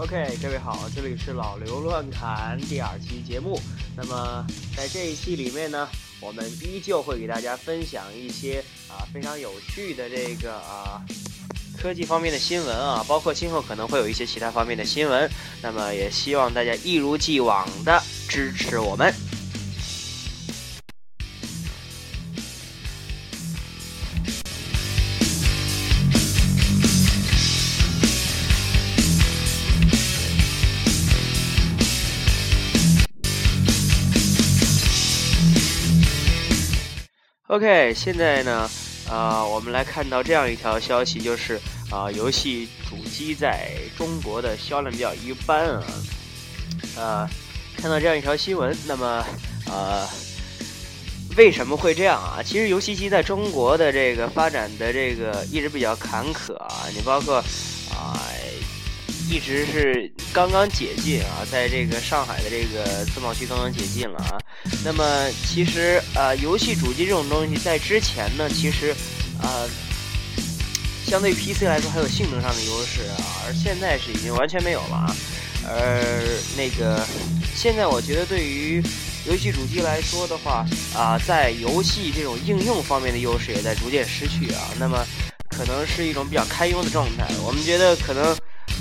OK，各位好，这里是老刘乱侃第二期节目。那么在这一期里面呢，我们依旧会给大家分享一些啊非常有趣的这个啊科技方面的新闻啊，包括今后可能会有一些其他方面的新闻。那么也希望大家一如既往的支持我们。OK，现在呢，呃，我们来看到这样一条消息，就是啊，游戏主机在中国的销量比较一般啊。呃，看到这样一条新闻，那么呃，为什么会这样啊？其实游戏机在中国的这个发展的这个一直比较坎坷啊，你包括。一直是刚刚解禁啊，在这个上海的这个自贸区刚刚解禁了啊。那么其实呃，游戏主机这种东西在之前呢，其实呃，相对 PC 来说还有性能上的优势啊，而现在是已经完全没有了啊。而那个现在我觉得对于游戏主机来说的话啊，在游戏这种应用方面的优势也在逐渐失去啊。那么可能是一种比较堪忧的状态。我们觉得可能。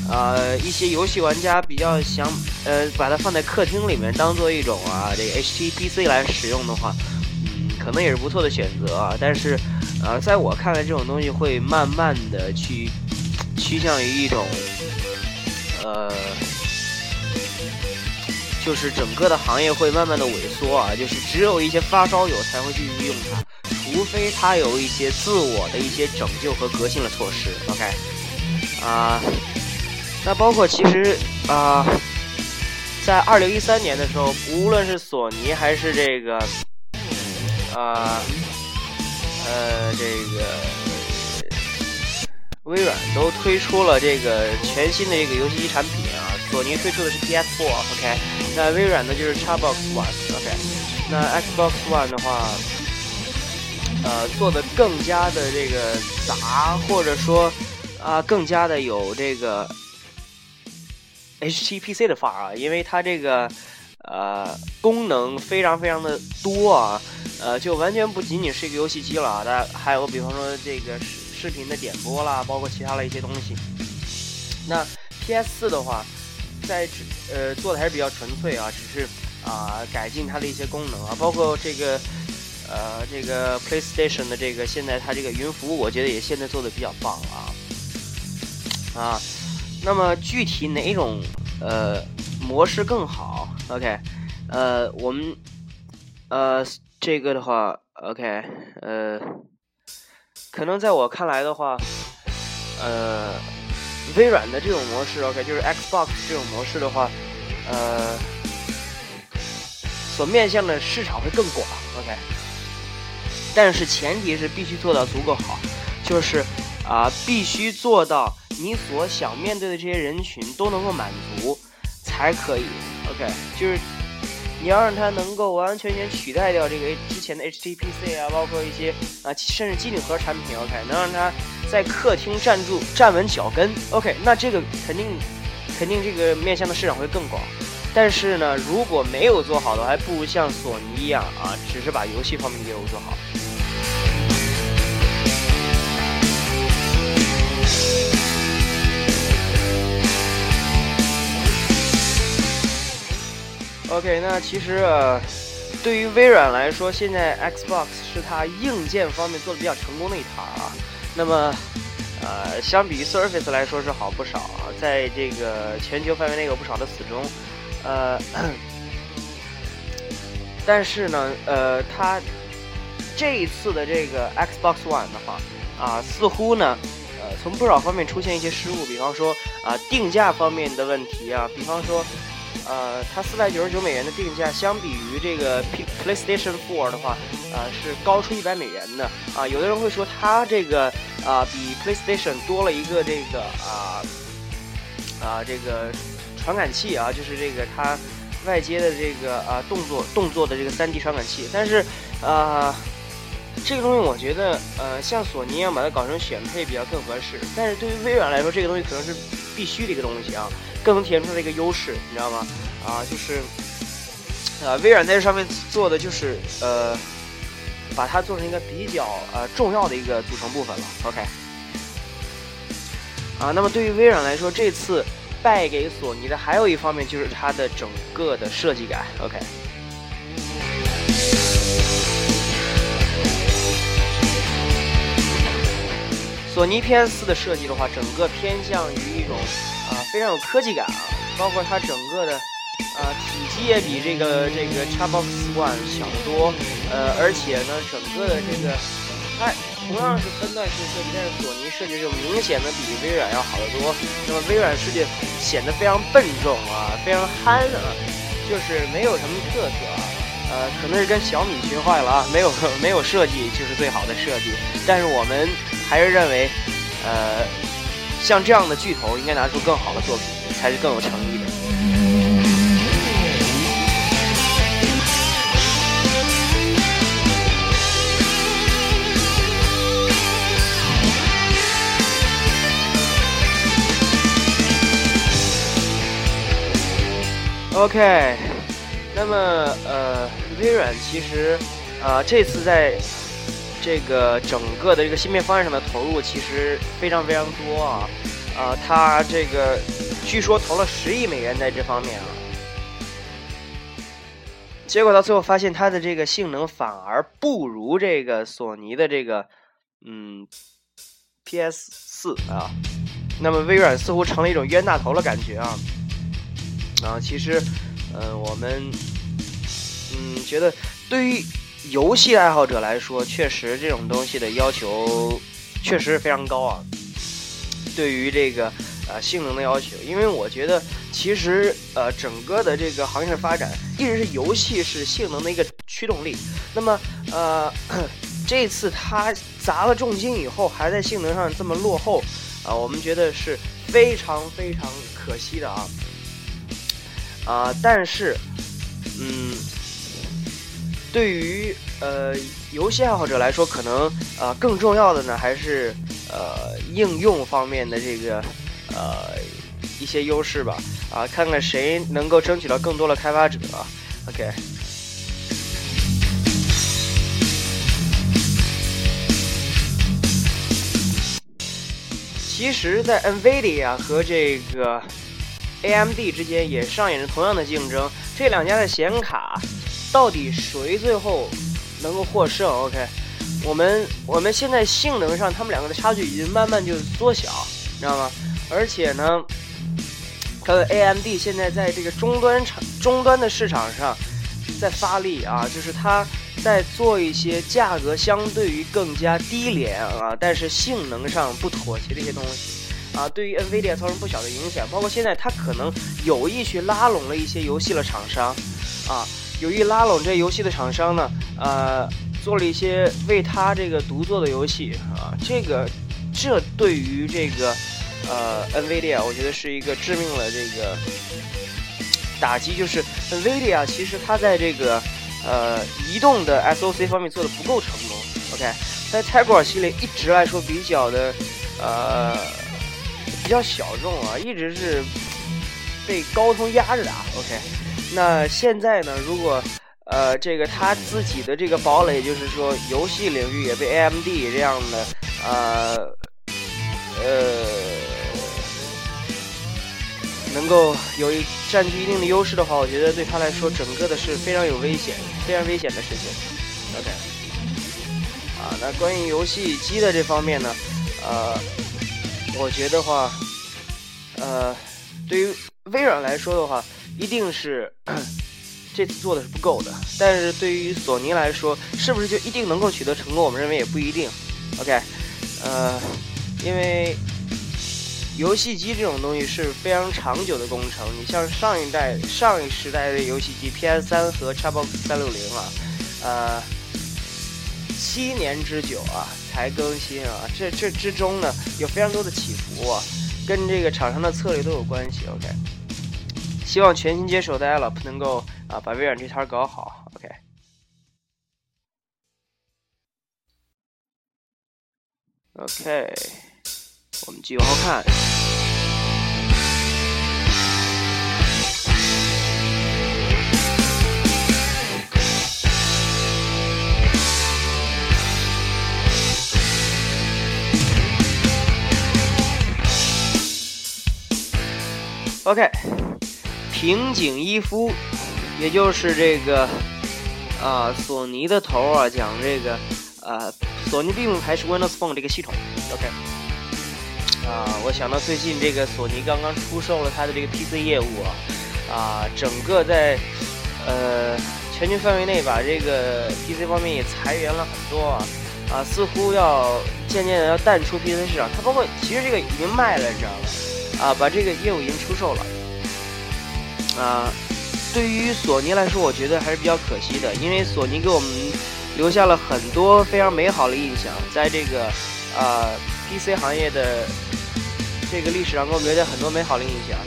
呃，一些游戏玩家比较想，呃，把它放在客厅里面当做一种啊，这个 HTPC 来使用的话，嗯，可能也是不错的选择啊。但是，呃，在我看来，这种东西会慢慢的去趋向于一种，呃，就是整个的行业会慢慢的萎缩啊。就是只有一些发烧友才会继续用它，除非它有一些自我的一些拯救和革新的措施。OK，啊。那包括其实啊，在二零一三年的时候，无论是索尼还是这个，啊，呃，这个微软都推出了这个全新的这个游戏机产品啊。索尼推出的是 PS4，OK，那微软呢就是 Xbox One，OK，那 Xbox One 的话，呃，做的更加的这个杂，或者说啊，更加的有这个。HTPC 的范儿啊，因为它这个呃功能非常非常的多啊，呃就完全不仅仅是一个游戏机了啊，它还有比方说这个视视频的点播啦，包括其他的一些东西。那 PS4 的话，在呃做的还是比较纯粹啊，只是啊改进它的一些功能啊，包括这个呃这个 PlayStation 的这个现在它这个云服务，我觉得也现在做的比较棒啊啊。那么具体哪种呃模式更好？OK，呃，我们呃这个的话，OK，呃，可能在我看来的话，呃，微软的这种模式，OK，就是 Xbox 这种模式的话，呃，所面向的市场会更广，OK，但是前提是必须做到足够好，就是啊，必须做到。你所想面对的这些人群都能够满足，才可以。OK，就是你要让它能够完完全全取代掉这个之前的 HTPC 啊，包括一些啊，甚至机顶盒产品。OK，能让它在客厅站住、站稳脚跟。OK，那这个肯定肯定这个面向的市场会更广。但是呢，如果没有做好的，还不如像索尼一样啊，只是把游戏方面业务做好。OK，那其实呃对于微软来说，现在 Xbox 是它硬件方面做的比较成功的一台啊。那么，呃，相比于 Surface 来说是好不少啊，在这个全球范围内有不少的死忠。呃，但是呢，呃，它这一次的这个 Xbox One 的话啊，似乎呢，呃，从不少方面出现一些失误，比方说啊，定价方面的问题啊，比方说。呃，它四百九十九美元的定价，相比于这个 PlayStation 4的话，呃，是高出一百美元的啊。有的人会说，它这个啊，比 PlayStation 多了一个这个啊啊这个传感器啊，就是这个它外接的这个啊动作动作的这个三 D 传感器。但是啊，这个东西我觉得呃，像索尼一样把它搞成选配比较更合适。但是对于微软来说，这个东西可能是必须的一个东西啊，更能体现出它一个优势，你知道吗？啊，就是呃，微软在这上面做的就是呃，把它做成一个比较呃重要的一个组成部分了。OK，啊，那么对于微软来说，这次败给索尼的还有一方面就是它的整个的设计感。OK。索尼 PS 四的设计的话，整个偏向于一种非常有科技感啊，包括它整个的啊体积也比这个这个 Xbox One 小得多，呃，而且呢，整个的这个它同样是分段式设计，但是索尼设计就明显的比微软要好得多。那么微软设计显得非常笨重啊，非常憨啊，就是没有什么特色啊，呃，可能是跟小米学坏了啊，没有没有设计就是最好的设计，但是我们。还是认为，呃，像这样的巨头应该拿出更好的作品，才是更有诚意的。OK，那么呃，微软其实啊，这次在。这个整个的这个芯片方案上的投入其实非常非常多啊，啊，他这个据说投了十亿美元在这方面啊，结果到最后发现它的这个性能反而不如这个索尼的这个嗯 PS 四啊，那么微软似乎成了一种冤大头的感觉啊，啊，其实嗯我们嗯觉得对于。游戏爱好者来说，确实这种东西的要求确实非常高啊。对于这个呃性能的要求，因为我觉得其实呃整个的这个行业的发展一直是游戏是性能的一个驱动力。那么呃这次它砸了重金以后，还在性能上这么落后啊，我们觉得是非常非常可惜的啊啊！但是嗯。对于呃游戏爱好者来说，可能呃更重要的呢，还是呃应用方面的这个呃一些优势吧。啊，看看谁能够争取到更多的开发者。OK。其实，在 NVIDIA 和这个 AMD 之间也上演着同样的竞争，这两家的显卡。到底谁最后能够获胜？OK，我们我们现在性能上，他们两个的差距已经慢慢就缩小，你知道吗？而且呢，它的 AMD 现在在这个终端厂终端的市场上在发力啊，就是它在做一些价格相对于更加低廉啊，但是性能上不妥协的一些东西啊，对于 NVIDIA 造成不小的影响。包括现在它可能有意去拉拢了一些游戏的厂商啊。有意拉拢这游戏的厂商呢，呃，做了一些为他这个独做的游戏啊，这个，这对于这个，呃，NVIDIA 我觉得是一个致命的这个打击，就是 NVIDIA 其实它在这个呃移动的 SOC 方面做的不够成功，OK，在 Tiger 系列一直来说比较的呃比较小众啊，一直是被高通压着打，OK。那现在呢？如果呃，这个他自己的这个堡垒，就是说游戏领域也被 AMD 这样的呃呃能够有一占据一定的优势的话，我觉得对他来说，整个的是非常有危险、非常危险的事情。OK，啊，那关于游戏机的这方面呢，呃，我觉得话，呃，对于微软来说的话。一定是 这次做的是不够的，但是对于索尼来说，是不是就一定能够取得成功？我们认为也不一定。OK，呃，因为游戏机这种东西是非常长久的工程。你像上一代、上一时代的游戏机 PS 三和 Xbox 三六零啊，呃，七年之久啊才更新啊，这这之中呢有非常多的起伏啊，跟这个厂商的策略都有关系。OK。希望全新接手的 a l a p 能够啊把微软这摊搞好，OK。OK，我们继续往后看。OK，平井一夫，也就是这个啊索尼的头啊，讲这个啊索尼并不排斥 Windows Phone 这个系统。OK，啊，我想到最近这个索尼刚刚出售了它的这个 PC 业务啊，啊，整个在呃全球范围内把这个 PC 方面也裁员了很多啊。啊，似乎要渐渐的要淡出 PC 市场，它包括其实这个已经卖了，你知道吗？啊，把这个业务已经出售了。啊，对于索尼来说，我觉得还是比较可惜的，因为索尼给我们留下了很多非常美好的印象，在这个啊 PC 行业的这个历史上给我们留下很多美好的印象，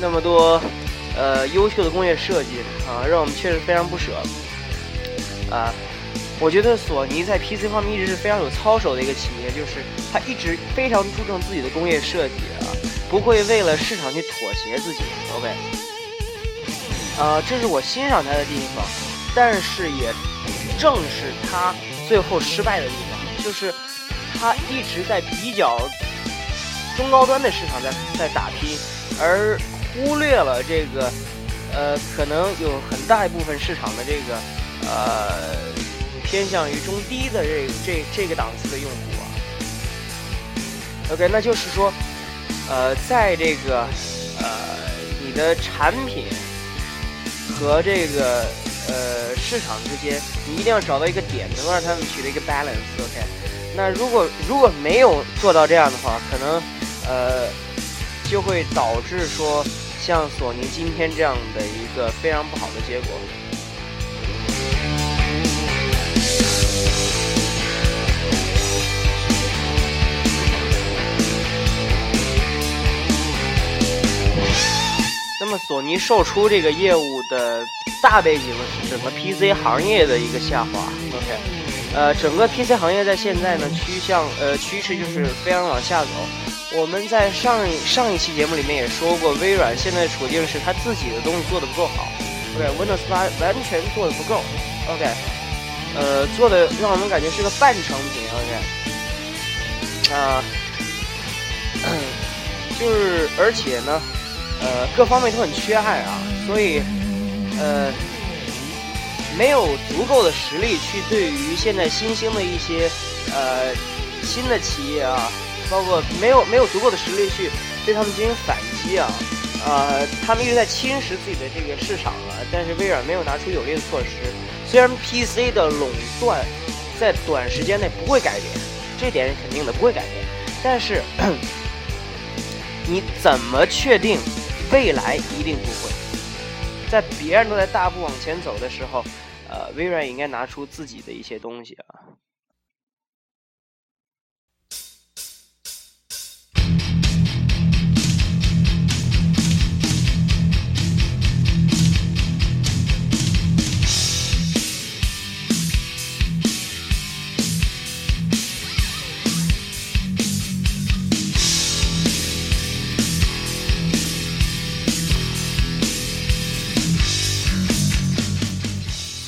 那么多呃优秀的工业设计啊，让我们确实非常不舍啊。我觉得索尼在 PC 方面一直是非常有操守的一个企业，就是它一直非常注重自己的工业设计啊，不会为了市场去妥协自己。OK，啊，这是我欣赏他的地方，但是也正是他最后失败的地方，就是他一直在比较中高端的市场在在打拼，而忽略了这个呃，可能有很大一部分市场的这个呃。偏向于中低的这这这个档次的用户啊，OK，那就是说，呃，在这个呃你的产品和这个呃市场之间，你一定要找到一个点，能够让他们取得一个 balance，OK。那如果如果没有做到这样的话，可能呃就会导致说像索尼今天这样的一个非常不好的结果。索尼售出这个业务的大背景是整个 PC 行业的一个下滑。OK，呃，整个 PC 行业在现在呢趋向呃趋势就是非常往下走。我们在上一上一期节目里面也说过，微软现在处境是它自己的东西做的不够好。OK，Windows 八完全做的不够。OK，呃，做的让我们感觉是个半成品。OK，啊，就是而且呢。呃，各方面都很缺憾啊，所以，呃，没有足够的实力去对于现在新兴的一些呃新的企业啊，包括没有没有足够的实力去对他们进行反击啊，呃，他们一直在侵蚀自己的这个市场啊，但是微软没有拿出有力的措施。虽然 PC 的垄断在短时间内不会改变，这点是肯定的不会改变，但是 你怎么确定？未来一定不会，在别人都在大步往前走的时候，呃，微软应该拿出自己的一些东西啊。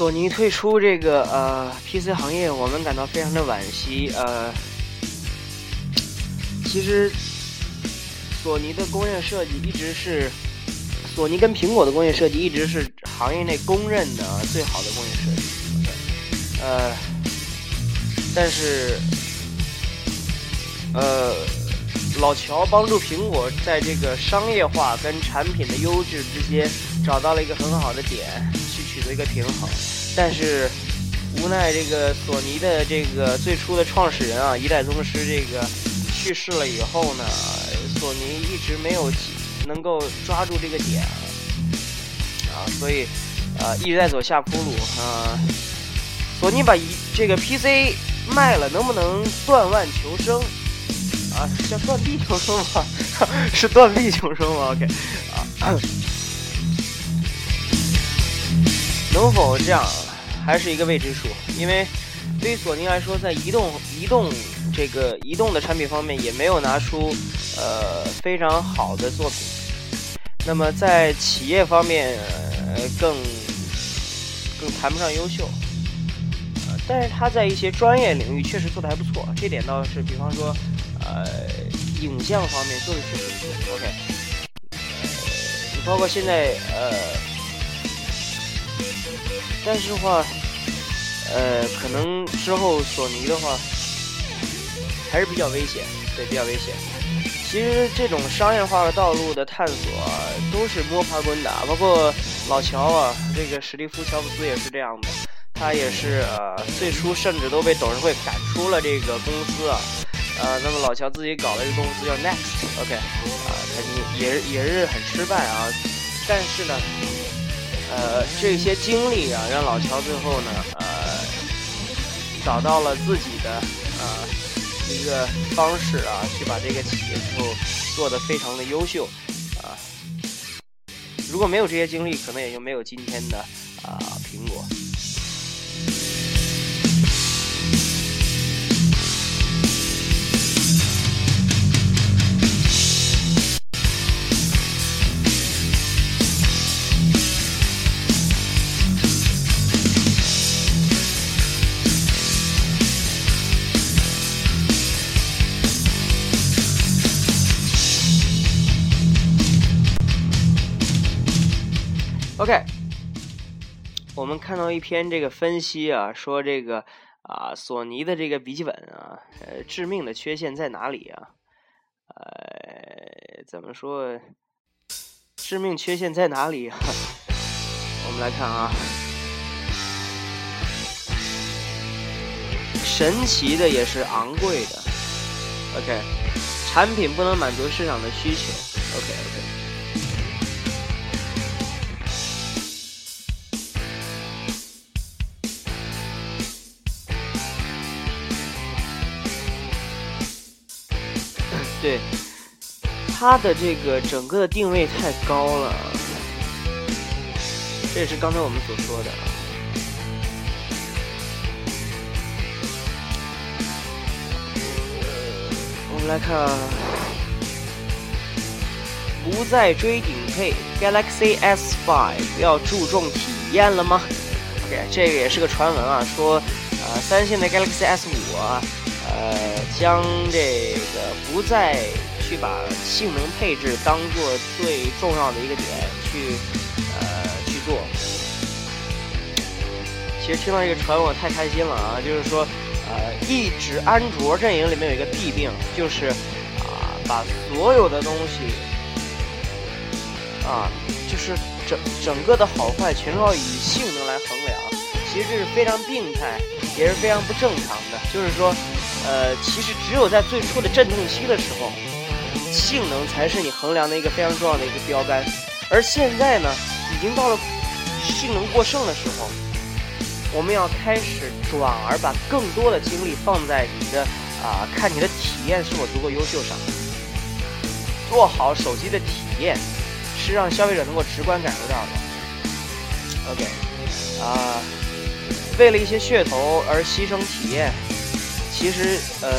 索尼退出这个呃 PC 行业，我们感到非常的惋惜。呃，其实索尼的工业设计一直是索尼跟苹果的工业设计一直是行业内公认的最好的工业设计。呃，但是呃，老乔帮助苹果在这个商业化跟产品的优质之间找到了一个很好的点。去取得一个平衡，但是无奈这个索尼的这个最初的创始人啊，一代宗师这个去世了以后呢，索尼一直没有能够抓住这个点啊，所以啊一直在走下坡路啊。索尼把一这个 PC 卖了，能不能断腕求生啊？叫断臂求生吗？是断臂求生吗？OK 啊。能否这样，还是一个未知数。因为对于索尼来说，在移动、移动这个移动的产品方面，也没有拿出呃非常好的作品。那么在企业方面，呃更更谈不上优秀。呃，但是他在一些专业领域确实做的还不错。这点倒是，比方说，呃，影像方面做的确实不错。OK 你。包括现在呃，但是话，呃，可能之后索尼的话还是比较危险，对，比较危险。其实这种商业化的道路的探索都是摸爬滚打，包括老乔啊，这个史蒂夫·乔布斯也是这样的。他也是呃，最初甚至都被董事会赶出了这个公司啊，呃，那么老乔自己搞了一个公司叫 Next，OK，啊，他也也是很失败啊，但是呢，呃，这些经历啊，让老乔最后呢，呃，找到了自己的呃一个方式啊，去把这个企业最后做得非常的优秀啊，如果没有这些经历，可能也就没有今天的啊苹果。看到一篇这个分析啊，说这个啊，索尼的这个笔记本啊，呃，致命的缺陷在哪里啊？呃，怎么说？致命缺陷在哪里啊？我们来看啊，神奇的也是昂贵的。OK，产品不能满足市场的需求。OK，OK。对，它的这个整个的定位太高了，这也是刚才我们所说的。我们来看，啊，不再追顶配，Galaxy S5 要注重体验了吗？OK，这个也是个传闻啊，说呃，三星的 Galaxy S5 啊。呃，将这个不再去把性能配置当做最重要的一个点去呃去做。其实听到这个传闻我太开心了啊！就是说，呃，一直安卓阵营里面有一个弊病，就是啊，把所有的东西啊，就是整整个的好坏全都要以性能来衡量。其实这是非常病态，也是非常不正常的。就是说。呃，其实只有在最初的阵痛期的时候，性能才是你衡量的一个非常重要的一个标杆。而现在呢，已经到了性能过剩的时候，我们要开始转而把更多的精力放在你的啊，看你的体验是否足够优秀上。做好手机的体验，是让消费者能够直观感受到的。OK，啊，为了一些噱头而牺牲体验。其实，呃，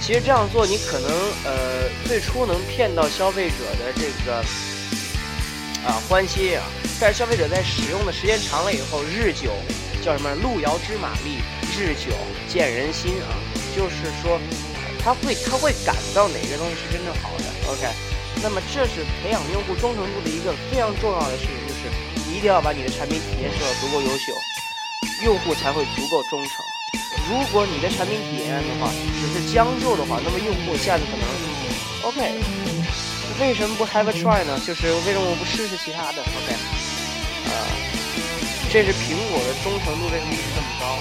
其实这样做，你可能，呃，最初能骗到消费者的这个啊欢心啊，但是消费者在使用的时间长了以后，日久叫什么？路遥知马力，日久见人心啊。就是说，他会他会感到哪个东西是真正好的。OK，那么这是培养用户忠诚度的一个非常重要的事情，一定要把你的产品体验做到足够优秀，用户才会足够忠诚。如果你的产品体验的话只是将就的话，那么用户下次可能 OK。为什么不 have a try 呢？就是为什么我不试试其他的？OK。呃，这是苹果的忠诚度为什么一直这么高？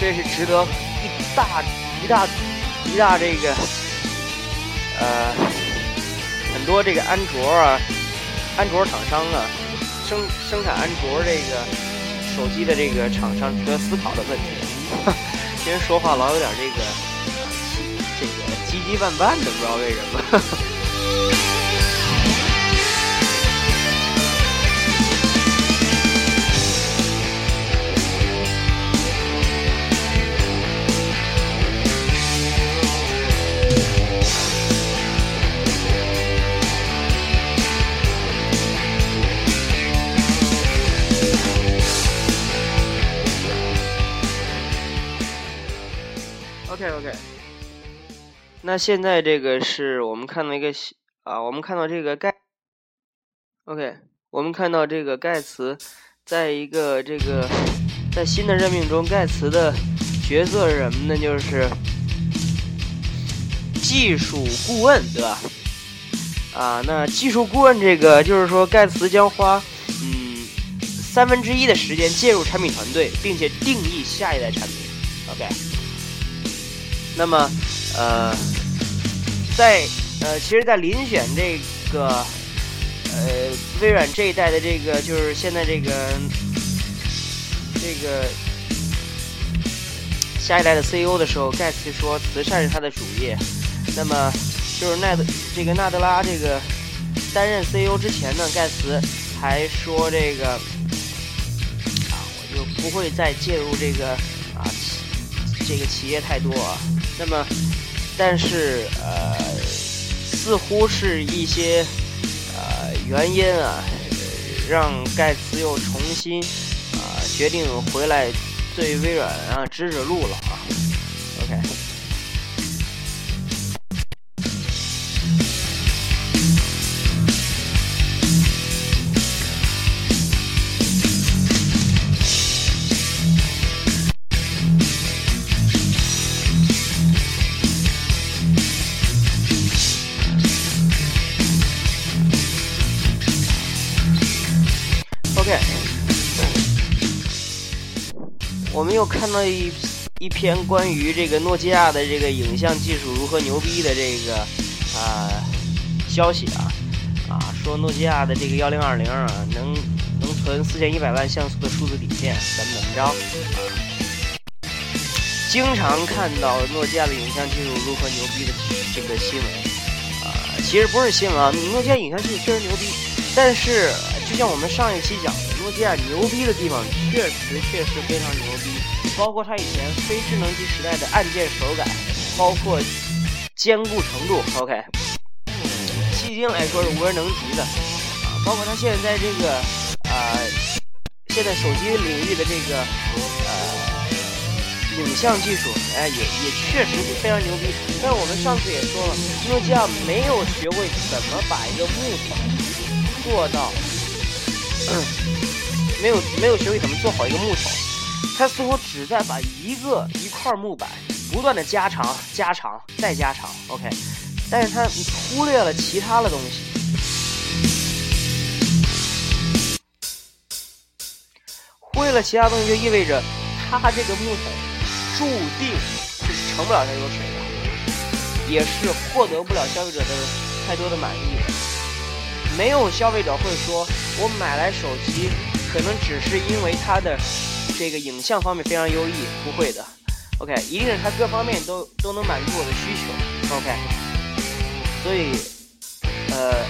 这是值得一大一大一大这个呃很多这个安卓啊，安卓厂商啊，生生产安卓这个。手机的这个厂商值得思考的问题，今天说话老有点这个，这个唧唧绊绊的，不知道为什么。OK，OK。那现在这个是我们看到一个啊，我们看到这个盖，OK，我们看到这个盖茨，在一个这个在新的任命中，盖茨的角色是什么呢？就是技术顾问，对吧？啊，那技术顾问这个，就是说盖茨将花嗯三分之一的时间介入产品团队，并且定义下一代产品。OK，那么呃，在呃，其实，在遴选这个呃微软这一代的这个，就是现在这个这个下一代的 CEO 的时候，盖茨说慈善是他的主业。那么。就是奈德这个纳德拉这个担任 CEO 之前呢，盖茨还说这个啊，我就不会再介入这个啊这个企业太多啊。那么，但是呃，似乎是一些呃原因啊，让盖茨又重新啊决定回来对微软啊指指路了啊。我们又看到一一篇关于这个诺基亚的这个影像技术如何牛逼的这个啊消息啊。啊，说诺基亚的这个幺零二零啊能能存四千一百万像素的数字底片，怎么怎么着？啊？经常看到诺基亚的影像技术如何牛逼的这个新闻。啊，其实不是新闻啊，诺基亚影像技术确实牛逼，但是就像我们上一期讲的。诺基亚牛逼的地方确实确实非常牛逼，包括它以前非智能机时代的按键手感，包括坚固程度。OK，迄今来说是无人能及的啊！包括它现在这个啊，现在手机领域的这个呃影像技术，哎，也也确实非常牛逼。但我们上次也说了，诺基亚没有学会怎么把一个木头做到。嗯。没有没有学会怎么做好一个木头，他似乎只在把一个一块木板不断的加长、加长再加长，OK，但是他忽略了其他的东西，忽略了其他东西就意味着他这个木头注定是成不了太多水的，也是获得不了消费者的太多的满意的。没有消费者会说，我买来手机。可能只是因为它的这个影像方面非常优异，不会的。OK，一定是它各方面都都能满足我的需求。OK，所以呃，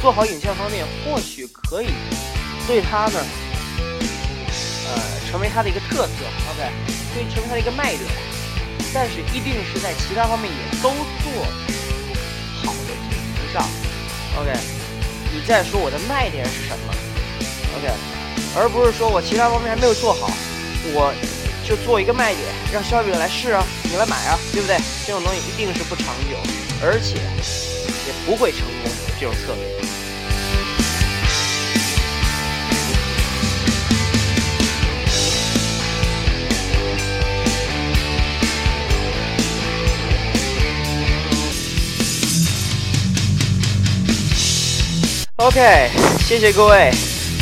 做好影像方面或许可以对它呢，呃，成为它的一个特色。OK，可以成为它的一个卖点，但是一定是在其他方面也都做好的基础上。OK，你再说我的卖点是什么？OK，而不是说我其他方面还没有做好，我就做一个卖点，让消费者来试啊，你来买啊，对不对？这种东西一定是不长久，而且也不会成功。这种策略。OK，谢谢各位。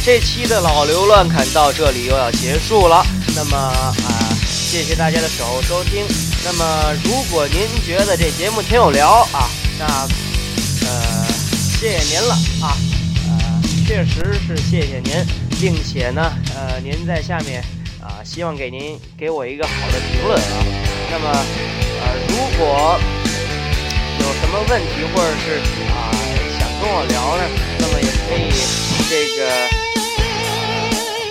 这期的老刘乱侃到这里又要结束了，那么啊，谢谢大家的守候收听。那么，如果您觉得这节目挺有聊啊，那呃，谢谢您了啊，呃，确实是谢谢您，并且呢，呃，您在下面啊，希望给您给我一个好的评论啊。那么，呃，如果有什么问题或者是啊跟我聊呢，那么也可以这个。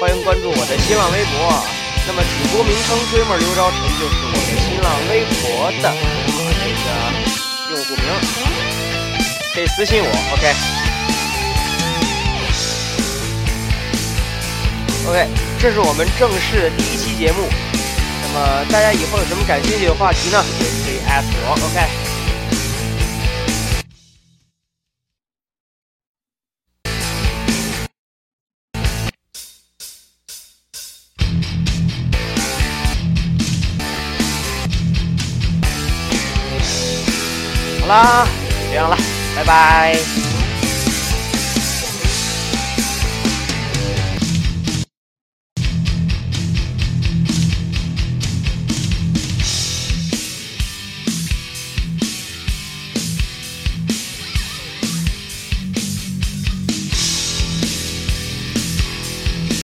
欢迎关注我的新浪微博，那么主播名称“追梦刘昭晨”就是我的新浪微博的这个用户名，可以私信我，OK。OK，这是我们正式的第一期节目，那么大家以后有什么感兴趣的话题呢，也可以艾特我，OK。啦，这样了，拜拜。